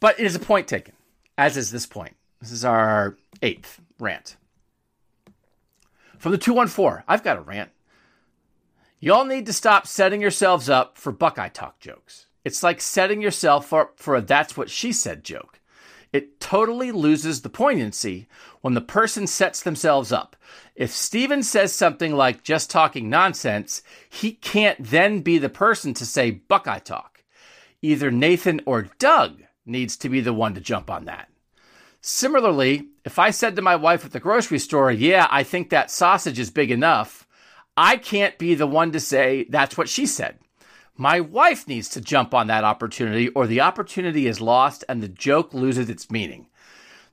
but it is a point taken, as is this point. This is our eighth rant. From the 214, I've got a rant. Y'all need to stop setting yourselves up for Buckeye Talk jokes. It's like setting yourself up for a that's what she said joke. It totally loses the poignancy when the person sets themselves up. If Steven says something like just talking nonsense, he can't then be the person to say Buckeye talk. Either Nathan or Doug needs to be the one to jump on that. Similarly, if I said to my wife at the grocery store, Yeah, I think that sausage is big enough, I can't be the one to say that's what she said. My wife needs to jump on that opportunity, or the opportunity is lost and the joke loses its meaning.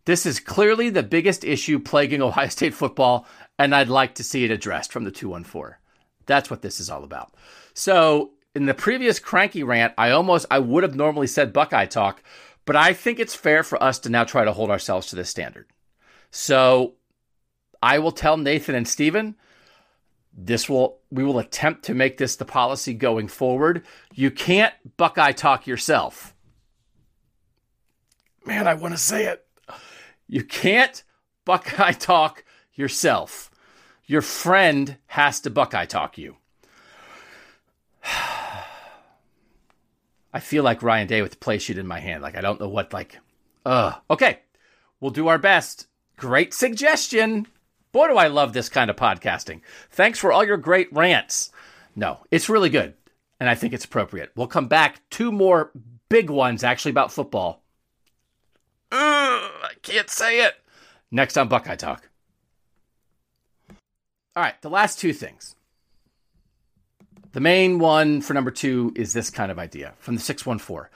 This is clearly the biggest issue plaguing Ohio State football, and I'd like to see it addressed from the 214. That's what this is all about. So, in the previous cranky rant, I almost I would have normally said Buckeye talk, but I think it's fair for us to now try to hold ourselves to this standard. So, I will tell Nathan and Steven, this will we will attempt to make this the policy going forward. You can't Buckeye talk yourself. Man, I want to say it. You can't Buckeye talk yourself. Your friend has to Buckeye talk you. I feel like Ryan Day with the play sheet in my hand. Like I don't know what like. Uh, okay, we'll do our best. Great suggestion. Boy, do I love this kind of podcasting. Thanks for all your great rants. No, it's really good, and I think it's appropriate. We'll come back two more big ones actually about football. Uh, I can't say it. Next on Buckeye Talk. All right, the last two things. The main one for number two is this kind of idea from the 614.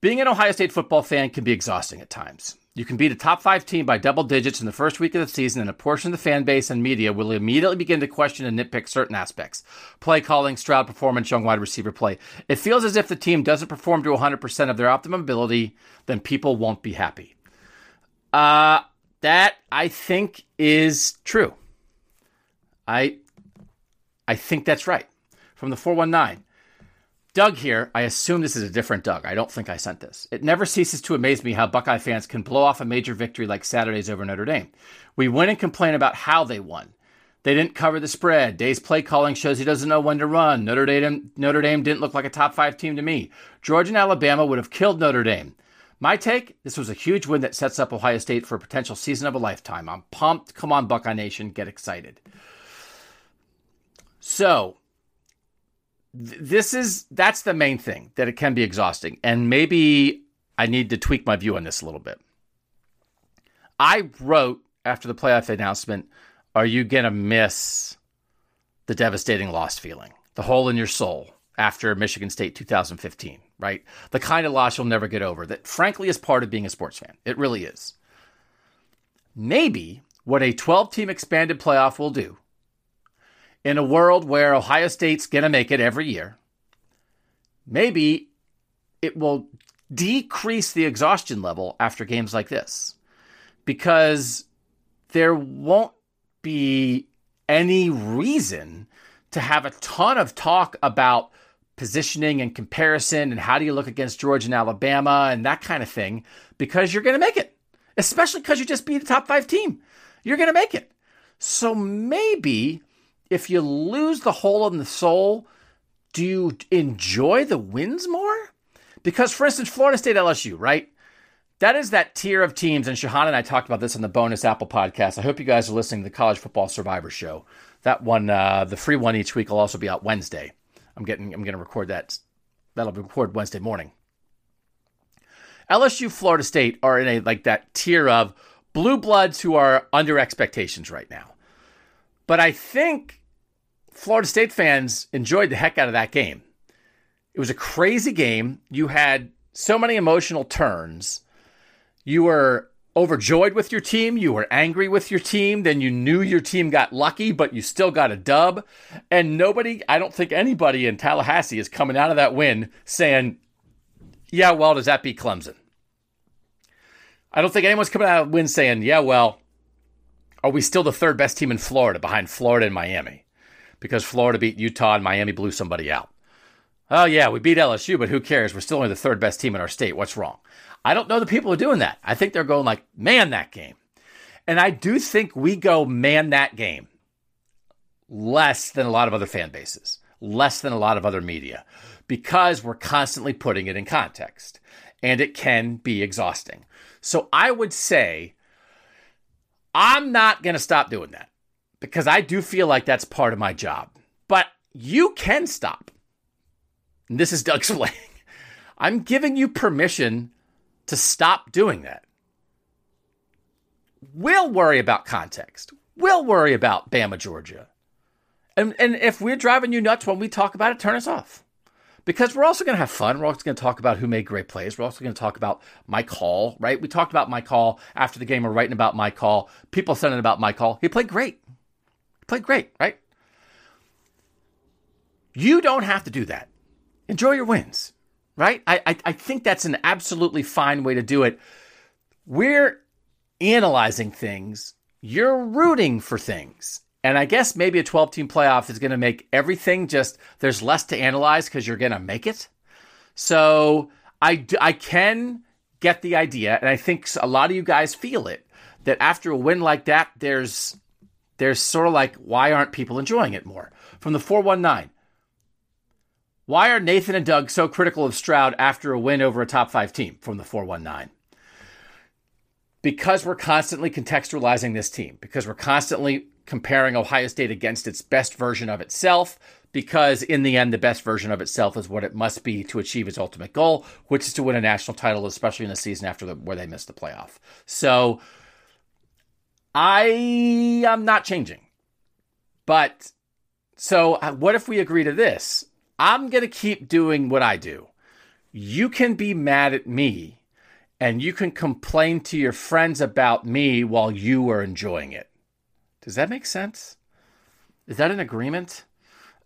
Being an Ohio State football fan can be exhausting at times. You can beat a top five team by double digits in the first week of the season, and a portion of the fan base and media will immediately begin to question and nitpick certain aspects play calling, Stroud performance, young wide receiver play. It feels as if the team doesn't perform to 100% of their optimum ability, then people won't be happy. Uh, that I think is true. I I think that's right. From the 419. Doug here, I assume this is a different Doug. I don't think I sent this. It never ceases to amaze me how Buckeye fans can blow off a major victory like Saturday's over Notre Dame. We win and complain about how they won. They didn't cover the spread. Day's play calling shows he doesn't know when to run. Notre Dame, Notre Dame didn't look like a top five team to me. Georgia and Alabama would have killed Notre Dame. My take this was a huge win that sets up Ohio State for a potential season of a lifetime. I'm pumped. Come on, Buckeye Nation, get excited. So, this is that's the main thing that it can be exhausting. And maybe i need to tweak my view on this a little bit. I wrote after the playoff announcement are you going to miss the devastating loss feeling the hole in your soul after michigan state 2015 right? The kind of loss you'll never get over that frankly is part of being a sports fan. It really is. Maybe what a 12 team expanded playoff will do in a world where Ohio State's going to make it every year, maybe it will decrease the exhaustion level after games like this because there won't be any reason to have a ton of talk about positioning and comparison and how do you look against Georgia and Alabama and that kind of thing because you're going to make it, especially because you just beat the top five team. You're going to make it. So maybe if you lose the hole in the soul, do you enjoy the wins more? Because, for instance, Florida State LSU, right? That is that tier of teams, and Shahan and I talked about this on the bonus Apple podcast. I hope you guys are listening to the College Football Survivor Show. That one, uh, the free one each week, will also be out Wednesday. I'm getting, I'm going to record that. That'll be recorded Wednesday morning. LSU, Florida State are in a like that tier of blue bloods who are under expectations right now. But I think Florida State fans enjoyed the heck out of that game. It was a crazy game. You had so many emotional turns. You were overjoyed with your team. You were angry with your team. Then you knew your team got lucky, but you still got a dub. And nobody, I don't think anybody in Tallahassee is coming out of that win saying, yeah, well, does that beat Clemson? I don't think anyone's coming out of the win saying, yeah, well, are we still the third best team in Florida behind Florida and Miami? Because Florida beat Utah and Miami blew somebody out. Oh, yeah, we beat LSU, but who cares? We're still only the third best team in our state. What's wrong? I don't know the people are doing that. I think they're going like, man, that game. And I do think we go, man, that game less than a lot of other fan bases, less than a lot of other media, because we're constantly putting it in context and it can be exhausting. So I would say I'm not going to stop doing that because I do feel like that's part of my job. But you can stop. And this is Doug explaining. I'm giving you permission to stop doing that. We'll worry about context. We'll worry about Bama, Georgia. And, and if we're driving you nuts when we talk about it, turn us off. Because we're also going to have fun. We're also going to talk about who made great plays. We're also going to talk about my call, right? We talked about my call after the game. We're writing about my call. People saying about my call. He played great. He played great, right? You don't have to do that. Enjoy your wins, right? I, I, I think that's an absolutely fine way to do it. We're analyzing things, you're rooting for things. And I guess maybe a 12 team playoff is going to make everything just, there's less to analyze because you're going to make it. So I, I can get the idea, and I think a lot of you guys feel it, that after a win like that, there's, there's sort of like, why aren't people enjoying it more? From the 419, why are Nathan and Doug so critical of Stroud after a win over a top five team from the 419? Because we're constantly contextualizing this team, because we're constantly comparing Ohio State against its best version of itself, because in the end, the best version of itself is what it must be to achieve its ultimate goal, which is to win a national title, especially in the season after the, where they missed the playoff. So I am not changing. But so uh, what if we agree to this? I'm going to keep doing what I do. You can be mad at me and you can complain to your friends about me while you are enjoying it. Does that make sense? Is that an agreement?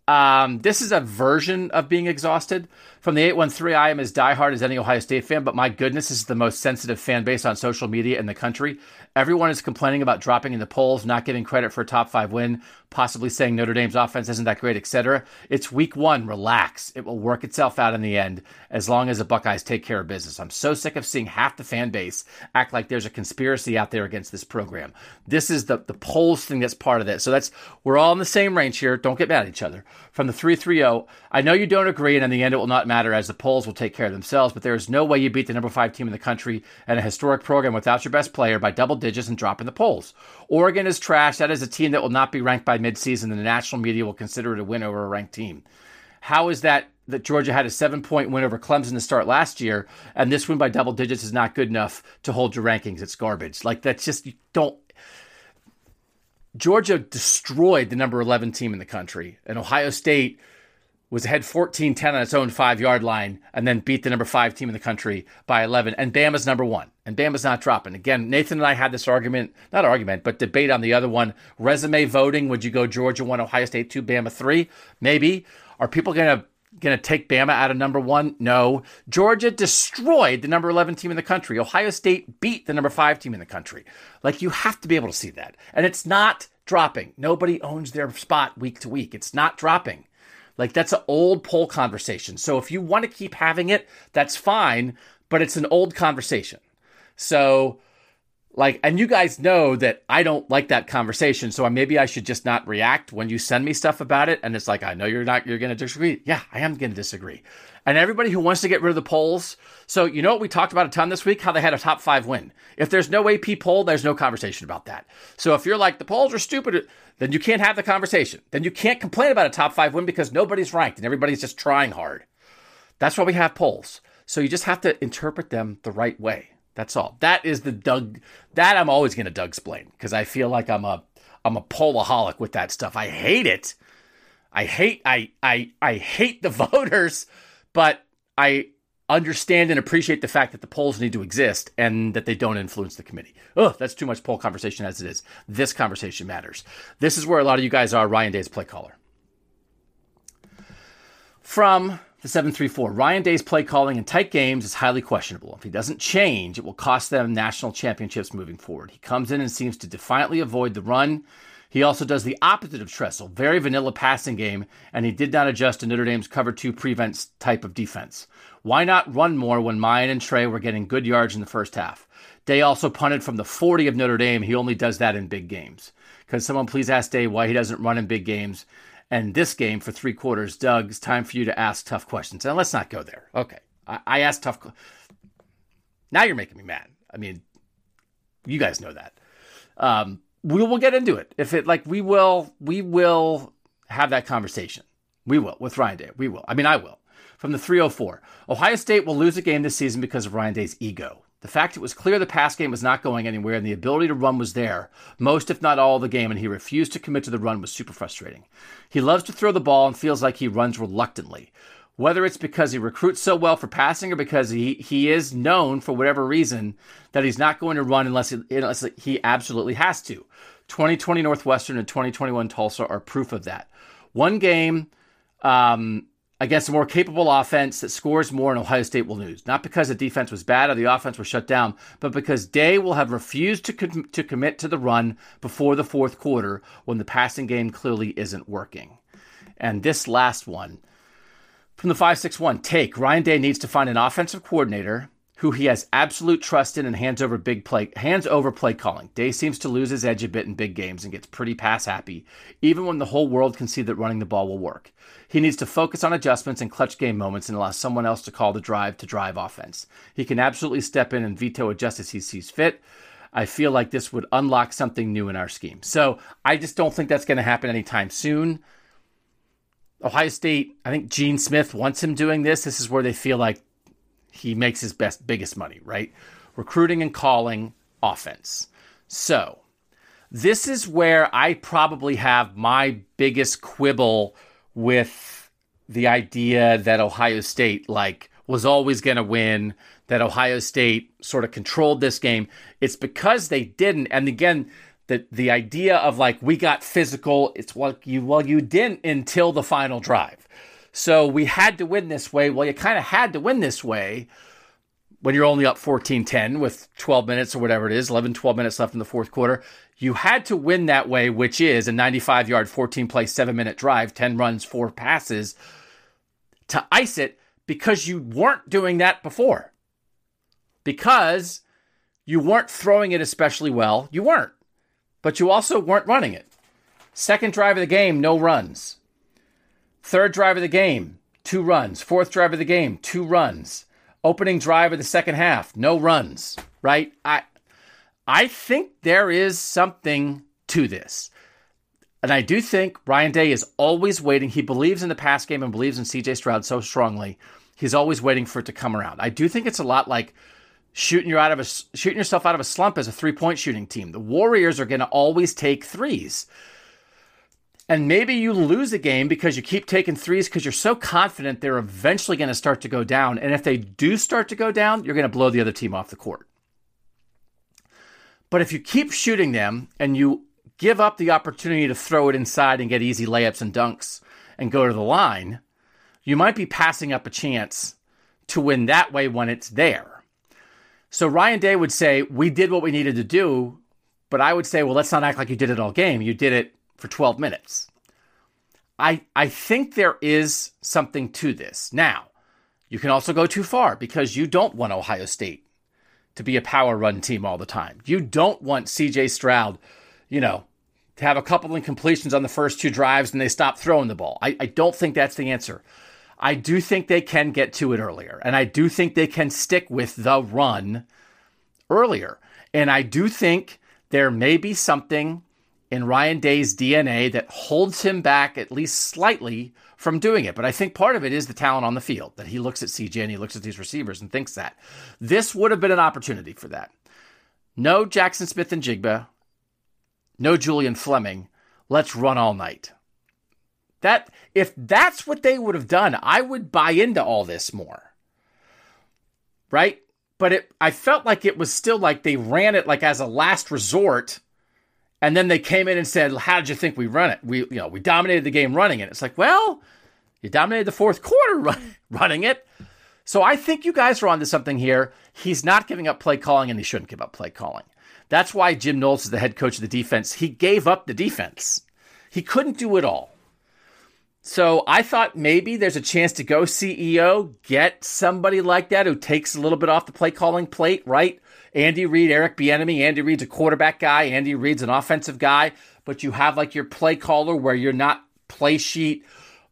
Um, this is a version of being exhausted. From the 813, I am as diehard as any Ohio State fan, but my goodness, this is the most sensitive fan base on social media in the country. Everyone is complaining about dropping in the polls, not getting credit for a top five win, possibly saying Notre Dame's offense isn't that great, etc. It's week one. Relax. It will work itself out in the end as long as the Buckeyes take care of business. I'm so sick of seeing half the fan base act like there's a conspiracy out there against this program. This is the, the polls thing that's part of it. So that's we're all in the same range here. Don't get mad at each other. From the 330, I know you don't agree, and in the end it will not matter as the polls will take care of themselves, but there is no way you beat the number five team in the country and a historic program without your best player by double digits and dropping the polls. Oregon is trash. That is a team that will not be ranked by midseason, and the national media will consider it a win over a ranked team. How is that that Georgia had a seven point win over Clemson to start last year, and this win by double digits is not good enough to hold your rankings? It's garbage. Like that's just you don't. Georgia destroyed the number 11 team in the country, and Ohio State was ahead 14 10 on its own five yard line and then beat the number five team in the country by 11. And Bama's number one. And Bama's not dropping. Again, Nathan and I had this argument, not argument, but debate on the other one. Resume voting. Would you go Georgia 1, Ohio State 2, Bama 3? Maybe. Are people going to going to take Bama out of number one? No. Georgia destroyed the number 11 team in the country. Ohio State beat the number five team in the country. Like, you have to be able to see that. And it's not dropping. Nobody owns their spot week to week. It's not dropping. Like that's an old poll conversation. So if you want to keep having it, that's fine, but it's an old conversation. So like and you guys know that I don't like that conversation, so maybe I should just not react when you send me stuff about it and it's like I know you're not you're going to disagree. Yeah, I am going to disagree. And everybody who wants to get rid of the polls, so you know what we talked about a ton this week how they had a top 5 win. If there's no AP poll, there's no conversation about that. So if you're like the polls are stupid, then you can't have the conversation. Then you can't complain about a top 5 win because nobody's ranked and everybody's just trying hard. That's why we have polls. So you just have to interpret them the right way. That's all. That is the Doug. That I'm always going to Doug explain because I feel like I'm a I'm a polaholic with that stuff. I hate it. I hate I I I hate the voters, but I understand and appreciate the fact that the polls need to exist and that they don't influence the committee. Oh, that's too much poll conversation as it is. This conversation matters. This is where a lot of you guys are. Ryan Day's play caller. From the 734. Ryan Day's play calling in tight games is highly questionable. If he doesn't change, it will cost them national championships moving forward. He comes in and seems to defiantly avoid the run. He also does the opposite of Tressel, very vanilla passing game, and he did not adjust to Notre Dame's cover two prevents type of defense. Why not run more when Miyan and Trey were getting good yards in the first half? Day also punted from the 40 of Notre Dame. He only does that in big games. Could someone please ask Day why he doesn't run in big games? And this game for three quarters. Doug, it's time for you to ask tough questions. And let's not go there. Okay. I, I asked tough. Now you're making me mad. I mean, you guys know that. Um, we will get into it. If it like we will, we will have that conversation. We will with Ryan Day. We will. I mean, I will. From the 304, Ohio State will lose a game this season because of Ryan Day's ego. The fact it was clear the pass game was not going anywhere and the ability to run was there, most if not all of the game, and he refused to commit to the run was super frustrating. He loves to throw the ball and feels like he runs reluctantly. Whether it's because he recruits so well for passing or because he, he is known for whatever reason that he's not going to run unless he, unless he absolutely has to. 2020 Northwestern and 2021 Tulsa are proof of that. One game um, against a more capable offense that scores more and Ohio State will lose. Not because the defense was bad or the offense was shut down, but because Day will have refused to, com- to commit to the run before the fourth quarter when the passing game clearly isn't working. And this last one from the 561 take Ryan Day needs to find an offensive coordinator who he has absolute trust in and hands over big play hands over play calling. Day seems to lose his edge a bit in big games and gets pretty pass happy, even when the whole world can see that running the ball will work. He needs to focus on adjustments and clutch game moments and allow someone else to call the drive to drive offense. He can absolutely step in and veto it just as he sees fit. I feel like this would unlock something new in our scheme. So I just don't think that's going to happen anytime soon. Ohio State, I think Gene Smith wants him doing this. This is where they feel like he makes his best biggest money, right? Recruiting and calling offense. So, this is where I probably have my biggest quibble with the idea that Ohio State like was always going to win, that Ohio State sort of controlled this game. It's because they didn't. And again, the the idea of like we got physical, it's what you well you didn't until the final drive. So we had to win this way. Well, you kind of had to win this way when you're only up 14-10 with 12 minutes or whatever it is, 11 12 minutes left in the fourth quarter. You had to win that way, which is a 95 yard, 14 play, seven minute drive, 10 runs, four passes to ice it because you weren't doing that before. Because you weren't throwing it especially well. You weren't. But you also weren't running it. Second drive of the game, no runs. Third drive of the game, two runs. Fourth drive of the game, two runs. Opening drive of the second half, no runs. Right? I I think there is something to this. And I do think Ryan Day is always waiting. He believes in the pass game and believes in CJ Stroud so strongly. He's always waiting for it to come around. I do think it's a lot like shooting you out of a shooting yourself out of a slump as a three-point shooting team. The Warriors are going to always take threes. And maybe you lose a game because you keep taking threes because you're so confident they're eventually going to start to go down. And if they do start to go down, you're going to blow the other team off the court. But if you keep shooting them and you give up the opportunity to throw it inside and get easy layups and dunks and go to the line, you might be passing up a chance to win that way when it's there. So Ryan Day would say, We did what we needed to do, but I would say, Well, let's not act like you did it all game. You did it for 12 minutes. I, I think there is something to this. Now, you can also go too far because you don't want Ohio State to be a power run team all the time. You don't want CJ Stroud, you know, to have a couple incompletions on the first two drives and they stop throwing the ball. I, I don't think that's the answer. I do think they can get to it earlier, and I do think they can stick with the run earlier. And I do think there may be something in Ryan Day's DNA that holds him back at least slightly from doing it. But I think part of it is the talent on the field that he looks at CJ and he looks at these receivers and thinks that this would have been an opportunity for that. No Jackson Smith-Njigba, no Julian Fleming. Let's run all night. That if that's what they would have done, I would buy into all this more. Right? But it I felt like it was still like they ran it like as a last resort and then they came in and said, "How did you think we run it? We, you know, we dominated the game running it." It's like, well, you dominated the fourth quarter run, running it. So I think you guys are onto something here. He's not giving up play calling, and he shouldn't give up play calling. That's why Jim Knowles is the head coach of the defense. He gave up the defense. He couldn't do it all. So I thought maybe there's a chance to go CEO, get somebody like that who takes a little bit off the play calling plate, right? Andy Reid, Eric Bieniemy. Andy Reid's a quarterback guy. Andy Reid's an offensive guy. But you have like your play caller where you're not play sheet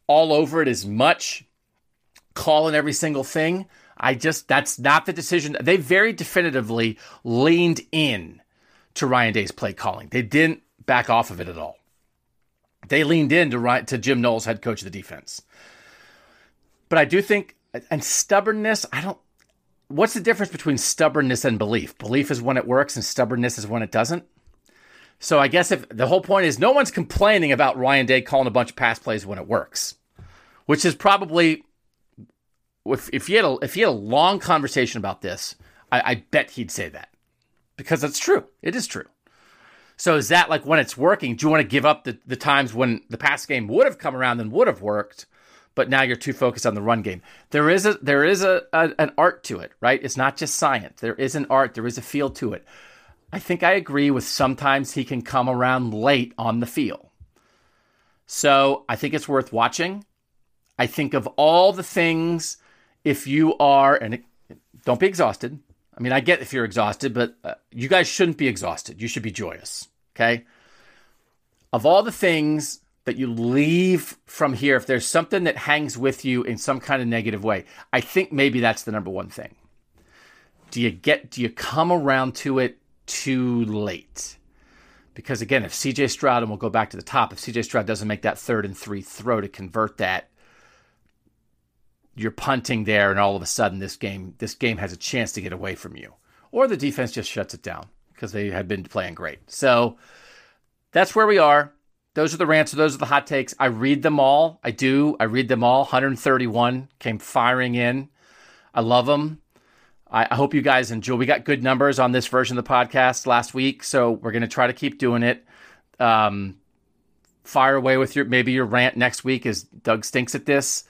all over it as much, calling every single thing. I just that's not the decision. They very definitively leaned in to Ryan Day's play calling. They didn't back off of it at all. They leaned in to, to Jim Knowles, head coach of the defense. But I do think, and stubbornness, I don't. What's the difference between stubbornness and belief? Belief is when it works, and stubbornness is when it doesn't. So I guess if the whole point is no one's complaining about Ryan Day calling a bunch of pass plays when it works, which is probably if, if you had a if you had a long conversation about this, I, I bet he'd say that because that's true. It is true. So is that like when it's working? Do you want to give up the, the times when the pass game would have come around and would have worked, but now you're too focused on the run game? There is a there is a, a an art to it, right? It's not just science. There is an art. There is a feel to it. I think I agree with sometimes he can come around late on the feel. So I think it's worth watching. I think of all the things, if you are, and it, don't be exhausted. I mean, I get if you're exhausted, but uh, you guys shouldn't be exhausted. You should be joyous. Okay. Of all the things that you leave from here, if there's something that hangs with you in some kind of negative way, I think maybe that's the number one thing. Do you get, do you come around to it too late? Because again, if CJ Stroud, and we'll go back to the top, if CJ Stroud doesn't make that third and three throw to convert that, you're punting there, and all of a sudden this game this game has a chance to get away from you, or the defense just shuts it down because they had been playing great. So that's where we are. Those are the rants. Those are the hot takes. I read them all. I do. I read them all. 131 came firing in. I love them. I, I hope you guys enjoy. We got good numbers on this version of the podcast last week, so we're going to try to keep doing it. Um, fire away with your maybe your rant next week is Doug stinks at this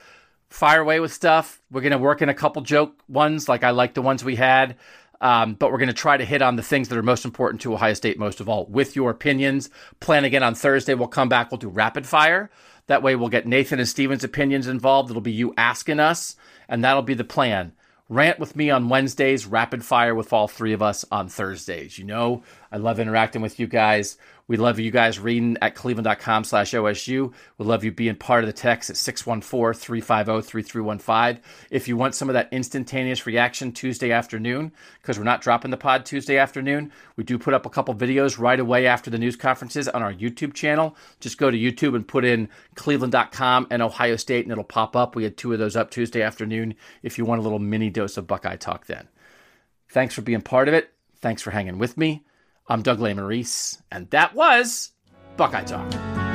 fire away with stuff. We're going to work in a couple joke ones, like I like the ones we had. Um, but we're going to try to hit on the things that are most important to Ohio State most of all with your opinions. Plan again on Thursday. We'll come back. We'll do rapid fire. That way we'll get Nathan and Steven's opinions involved. It'll be you asking us, and that'll be the plan. Rant with me on Wednesdays, rapid fire with all three of us on Thursdays. You know, I love interacting with you guys. We love you guys reading at cleveland.com slash OSU. We love you being part of the text at 614 350 3315. If you want some of that instantaneous reaction Tuesday afternoon, because we're not dropping the pod Tuesday afternoon, we do put up a couple videos right away after the news conferences on our YouTube channel. Just go to YouTube and put in cleveland.com and Ohio State, and it'll pop up. We had two of those up Tuesday afternoon if you want a little mini dose of Buckeye talk then. Thanks for being part of it. Thanks for hanging with me. I'm Doug Lesmerises, and that was Buckeye Talk.